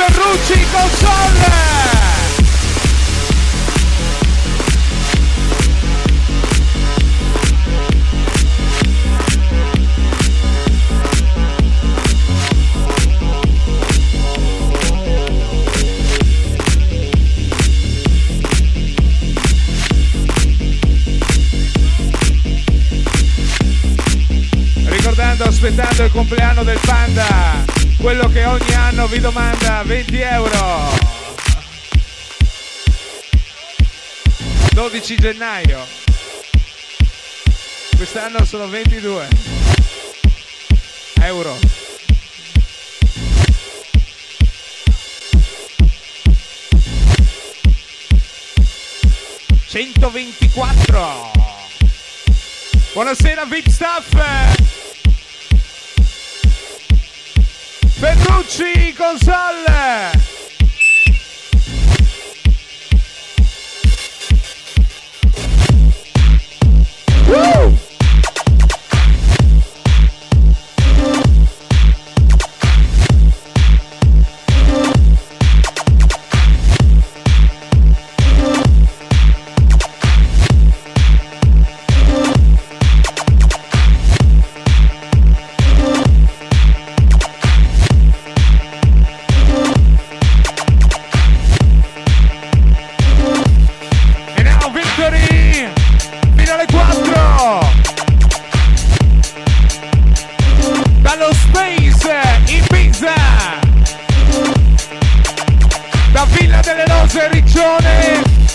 Ferrucci console! Ricordando, aspettando il compleanno del panda, quello che ogni anno vi domanda 20 euro. 12 gennaio. Quest'anno sono 22 euro. Centoventiquattro. Buonasera VIP Staff. Ferrucci console. Woo!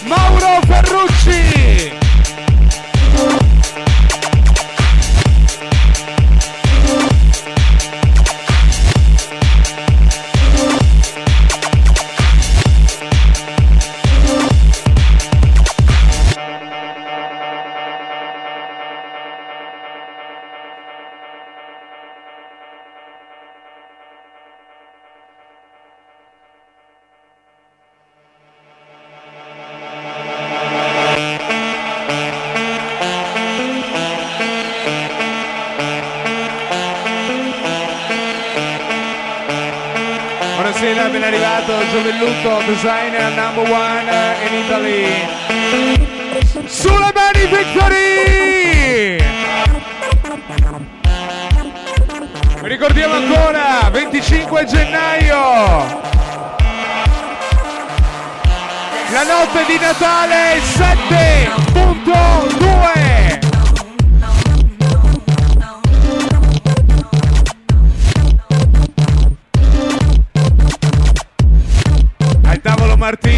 Mauro Ferrucci! Designer number one in Italy. Sulle mani Victory! Ricordiamo ancora, 25 gennaio! La notte di Natale 7.2! Martín.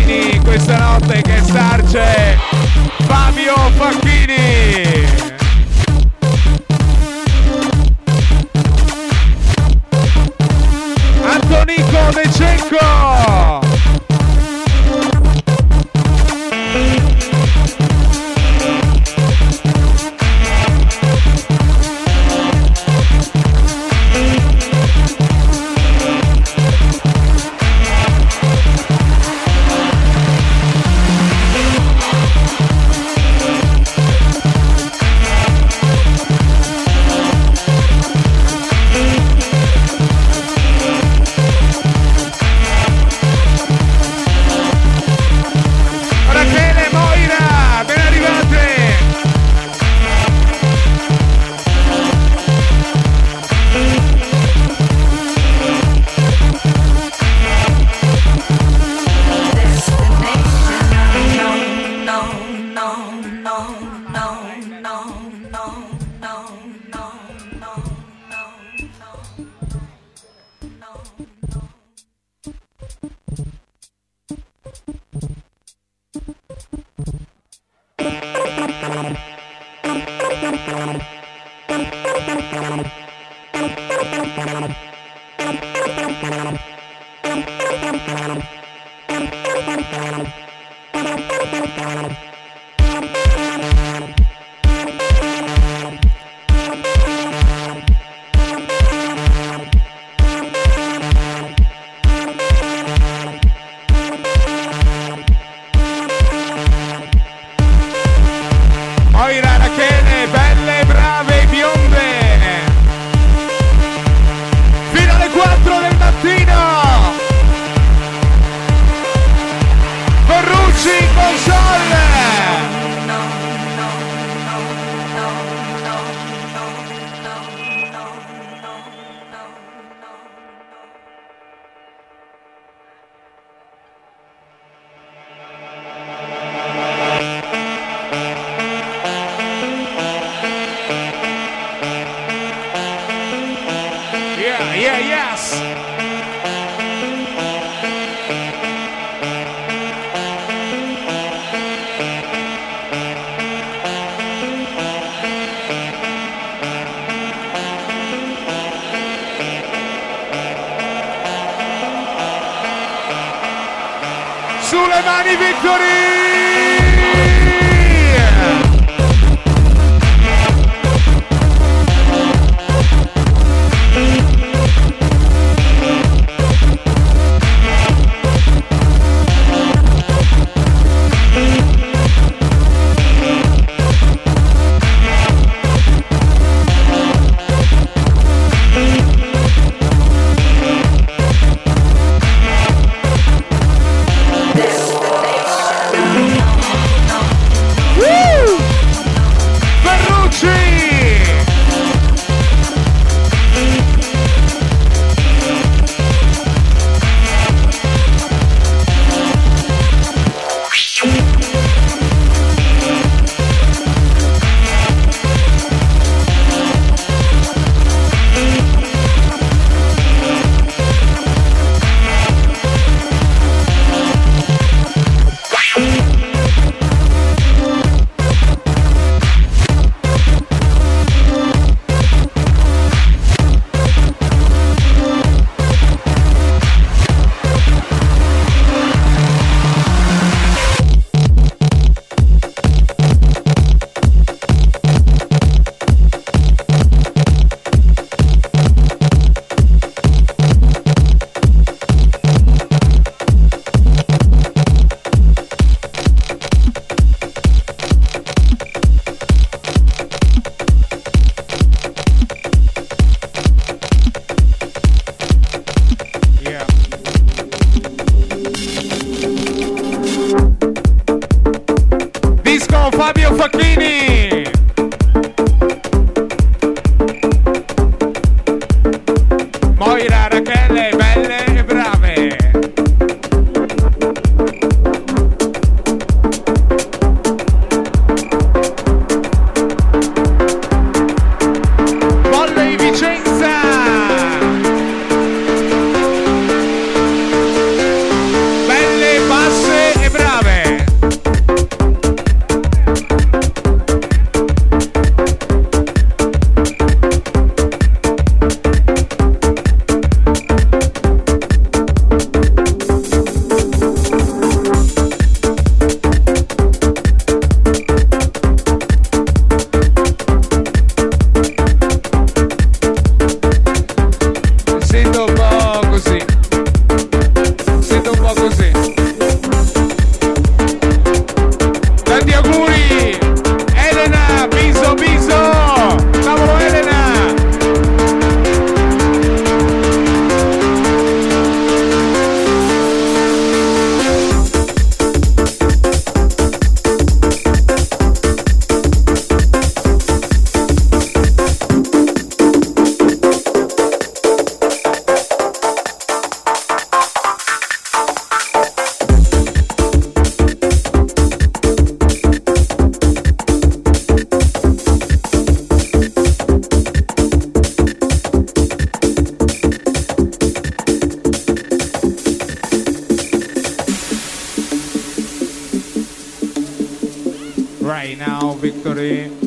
Sulle mani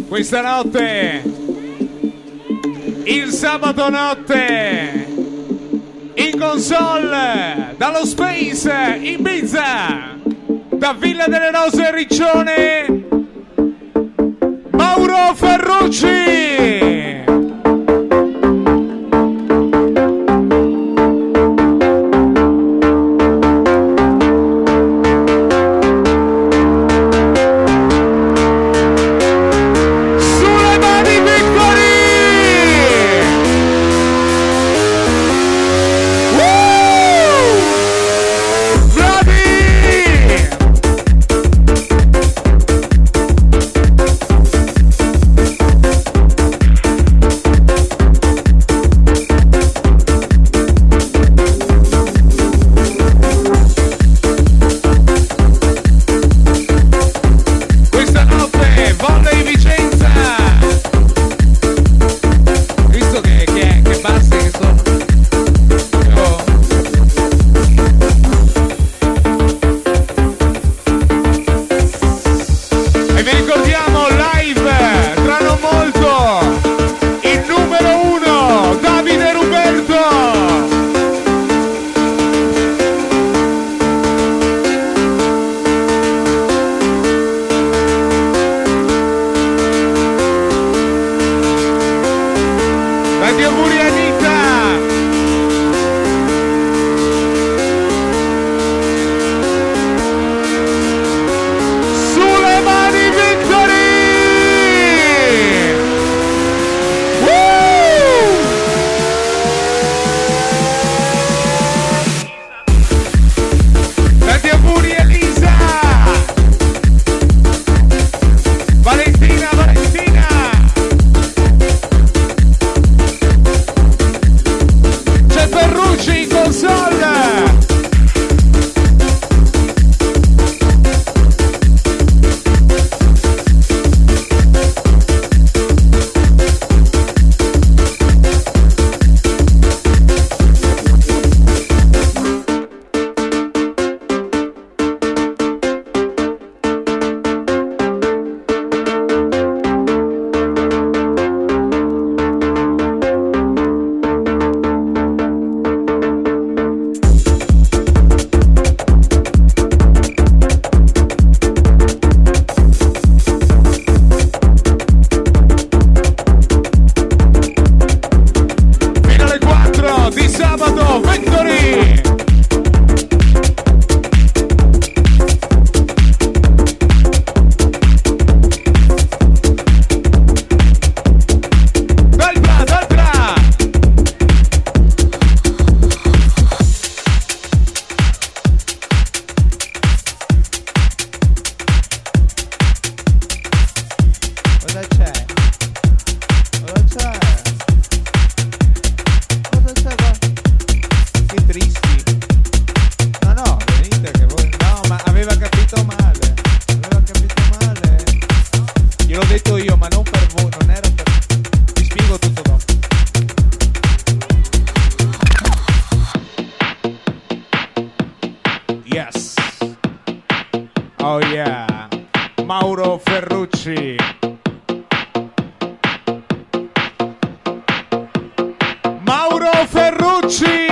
questa notte, il sabato notte, in console, dallo Space Ibiza, da Villa delle Rose Riccione, Mauro Ferrucci. Oh yeah, Mauro Ferrucci. Mauro Ferrucci!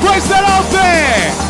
Embrace that out there.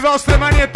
Vossa os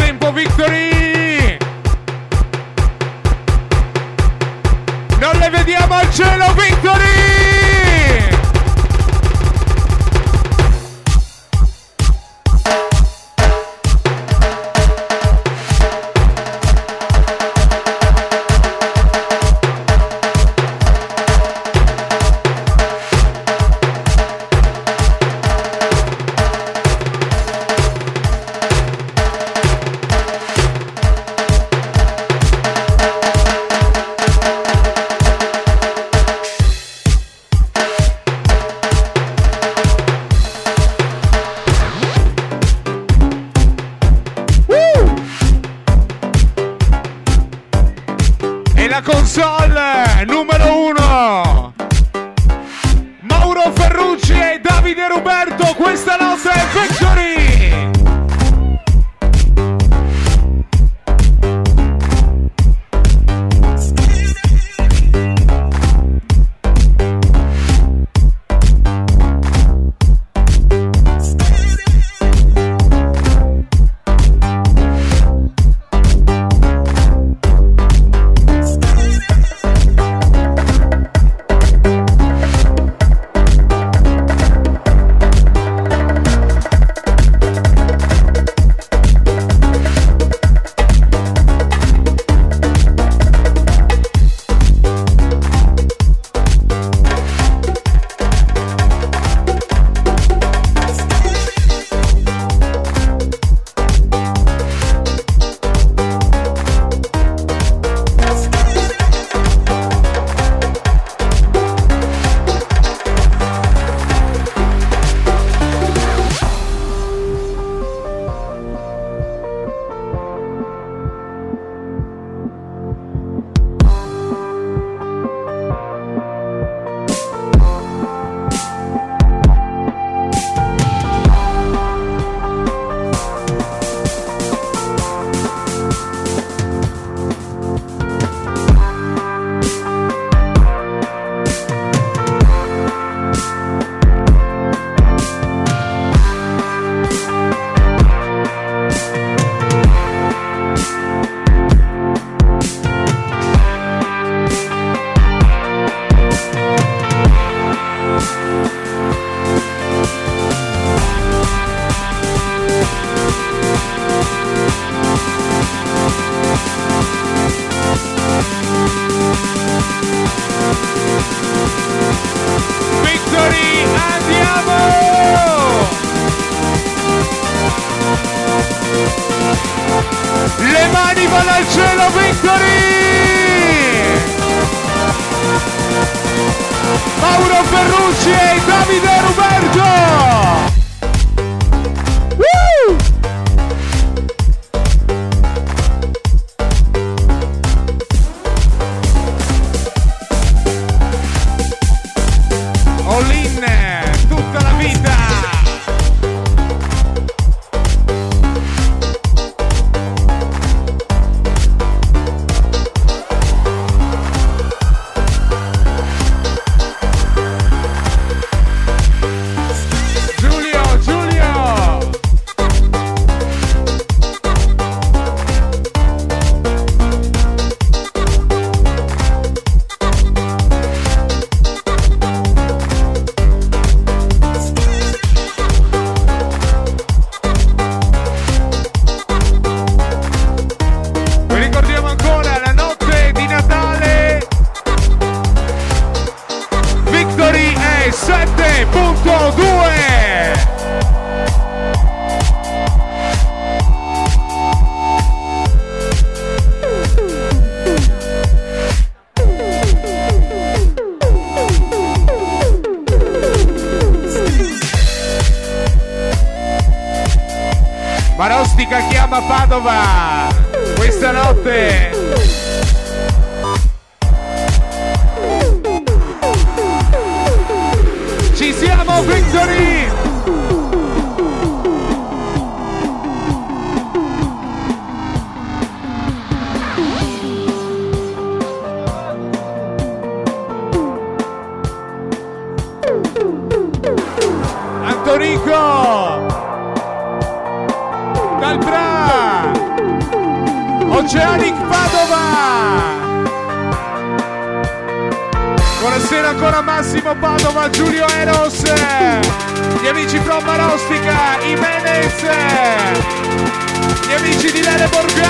amici di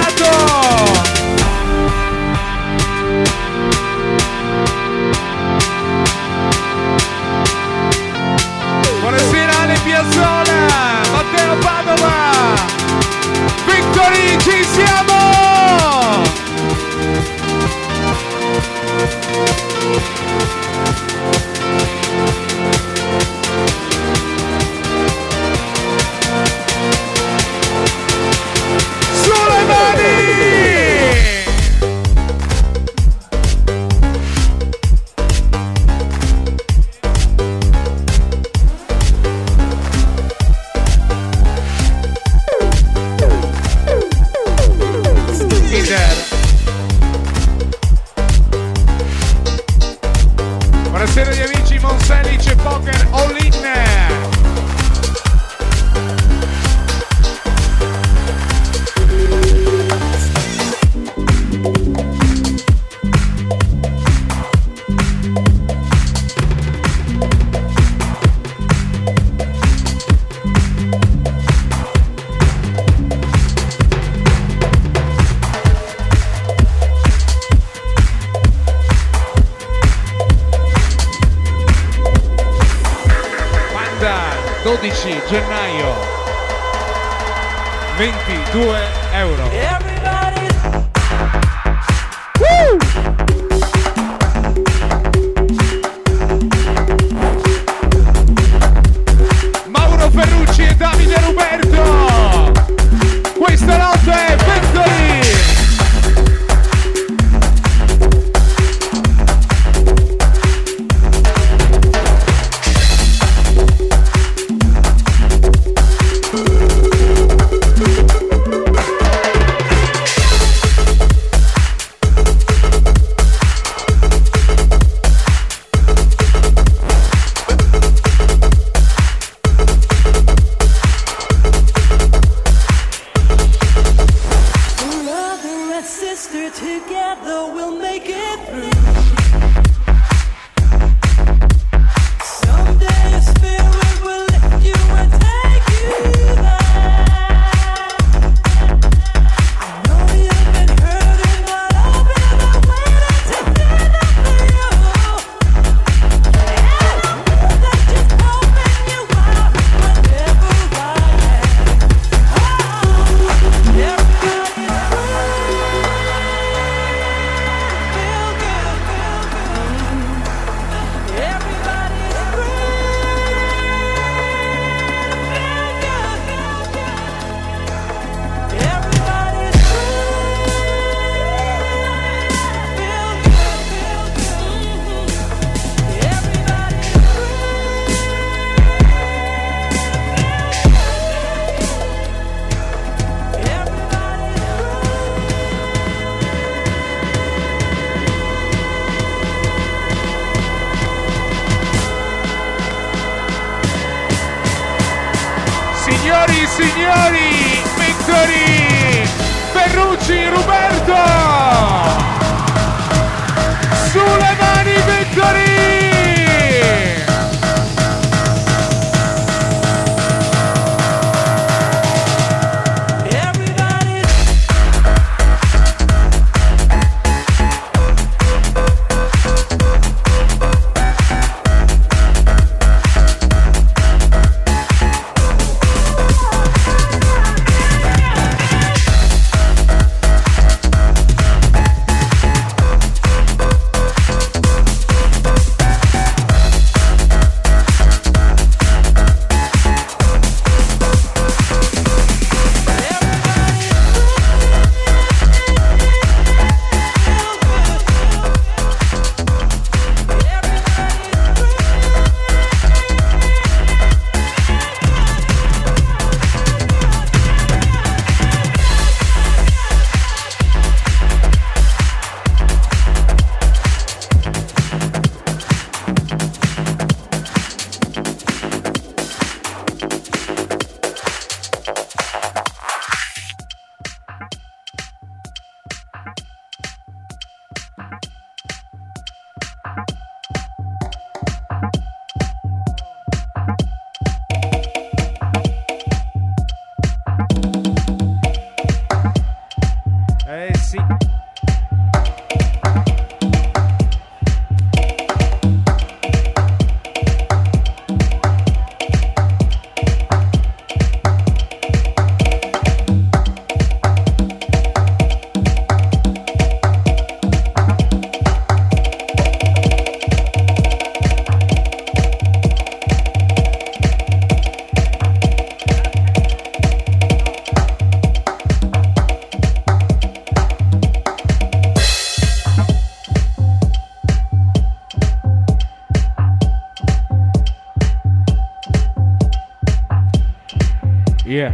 Yeah.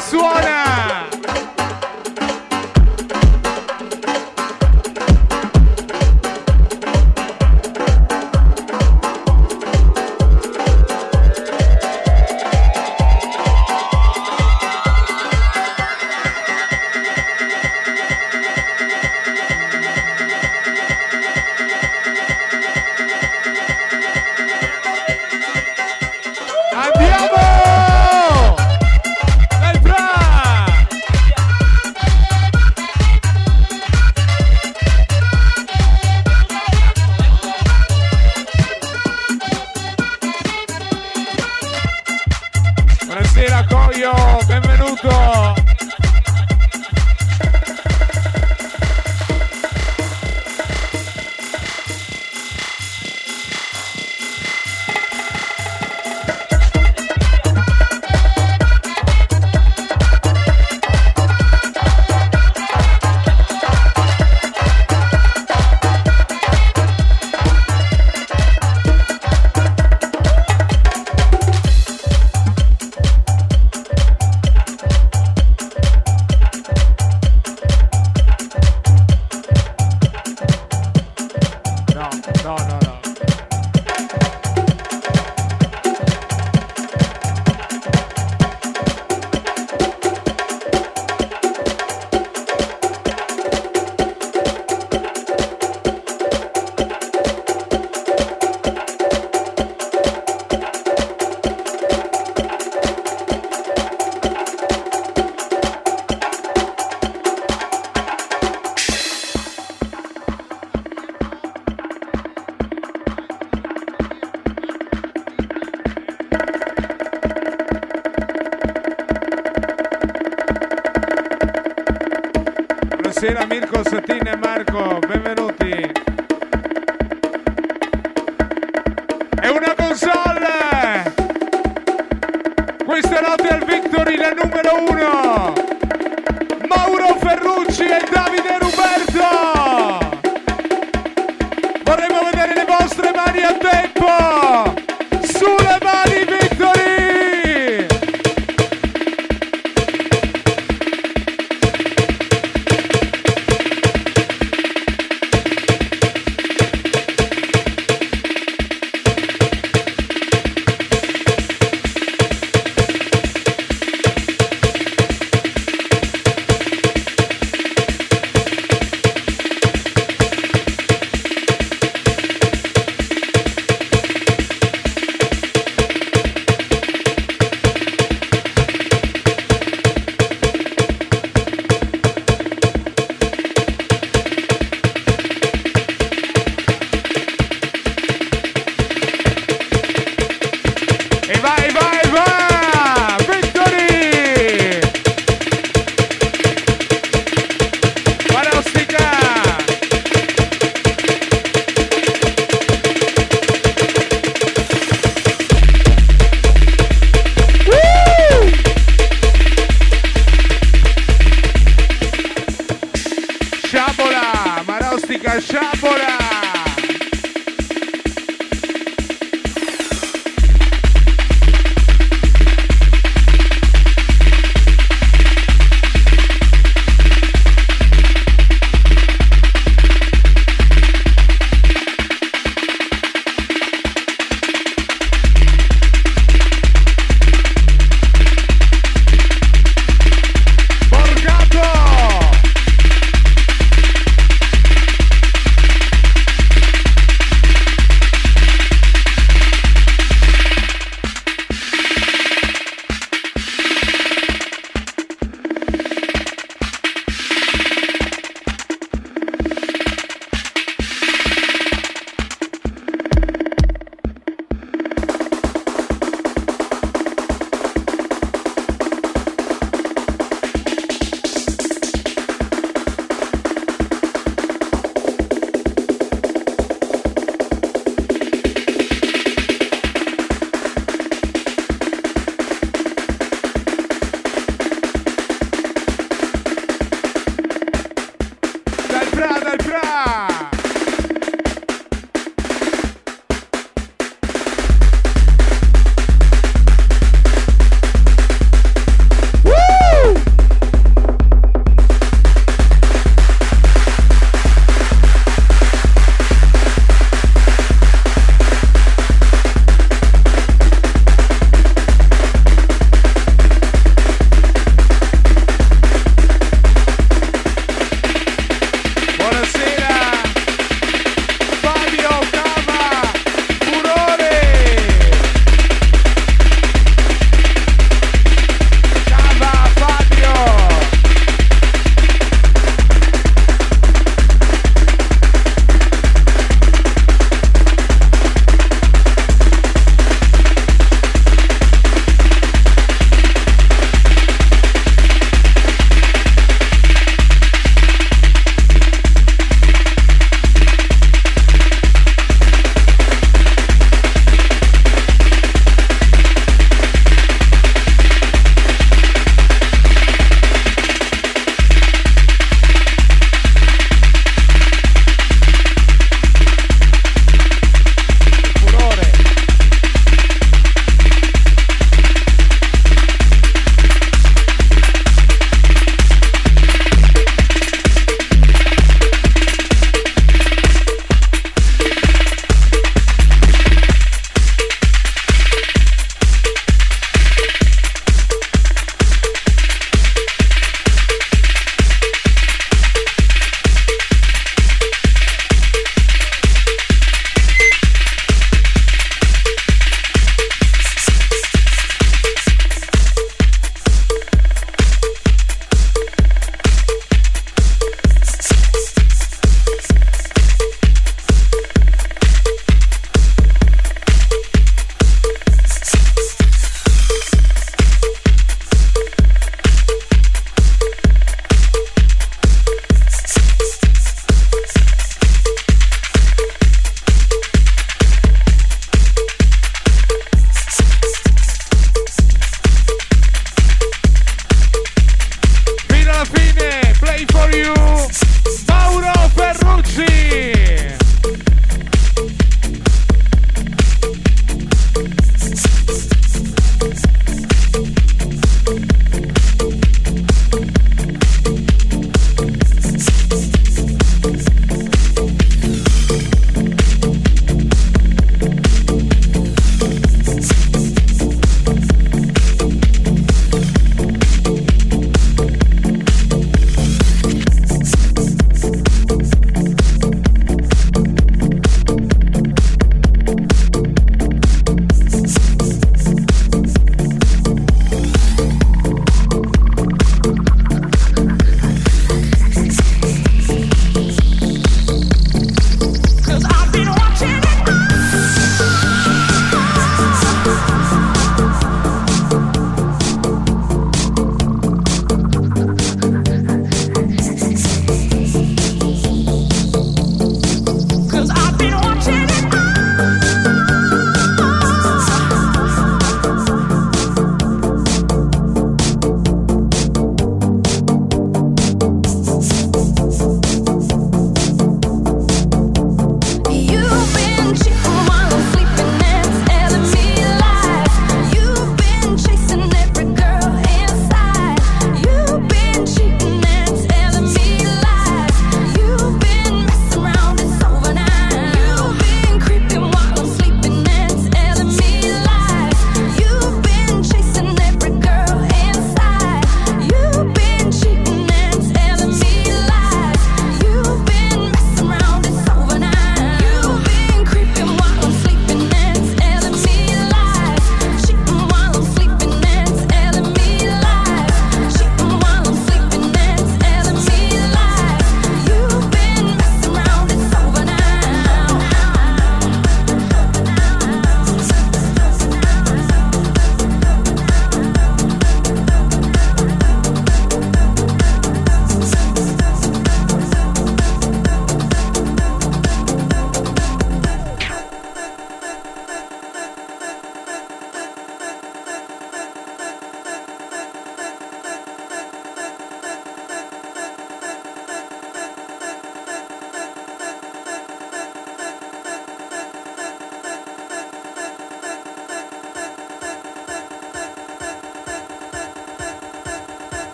Suona! Buonasera Mirko, Satin e Marco.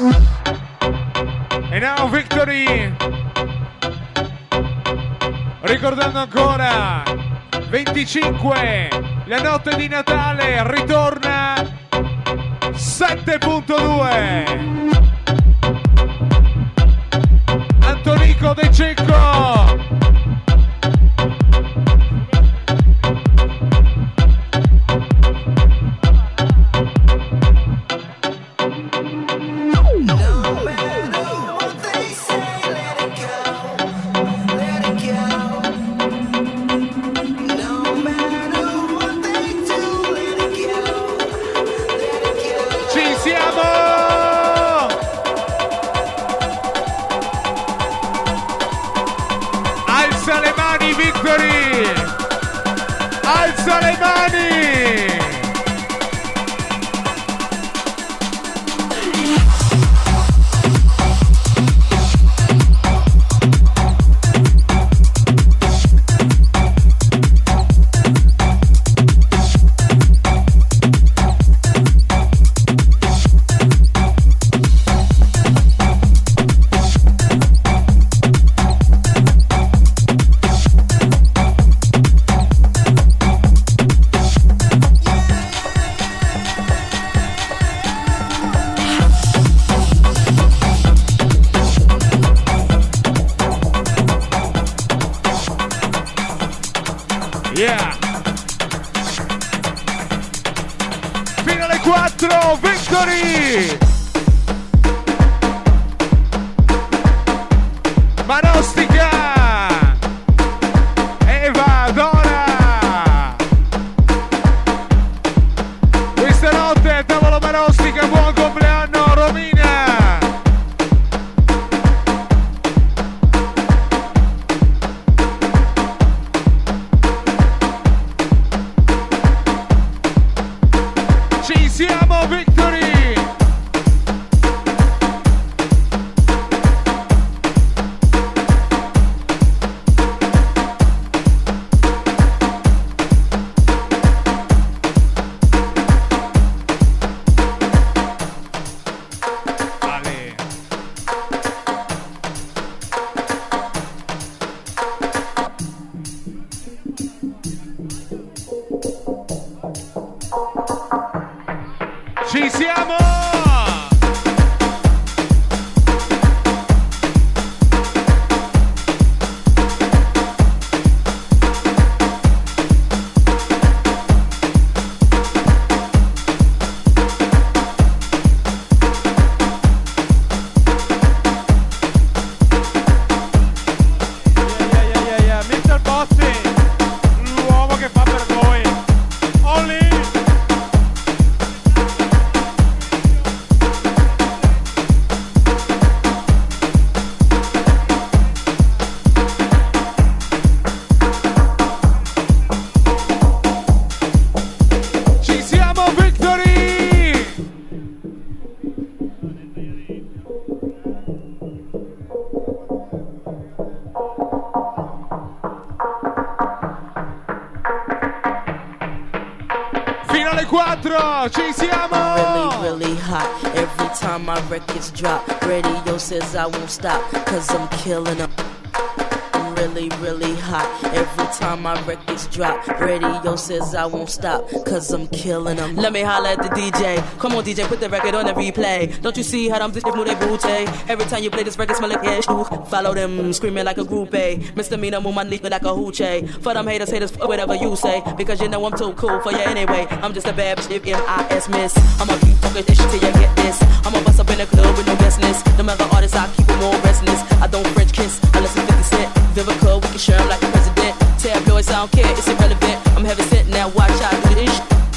E now Victory. Ricordando ancora 25 la notte di Natale ritorna. 7.2 Antonico De Cecco Barão Fino alle 4, ci really, siamo! really hot. Every time my records drop, radio says I won't stop, cause I'm killing them. Really, really hot. Every time my records drop, radio says I won't stop, cause I'm killing them. Let me holler at the DJ. Come on, DJ, put the record on the replay. Don't you see how them bitches move their booty? Every time you play this record, smell like ash. Follow them, screaming like a groupie. Eh? Misdemeanor, move my knee like a hoochie. Eh? For them haters, haters, whatever you say. Because you know I'm too cool for you anyway. I'm just a bad bitch, if M-I-S miss. I'ma keep talking this shit till you get this. I'ma bust up in the club with no business. No matter artist, I keep them more restless. I don't French kiss unless it's 50 Cent. Vivica, we can share 'em like the president. Tabloids, I don't care, it's irrelevant. I'm heavy set now, watch out, do shit.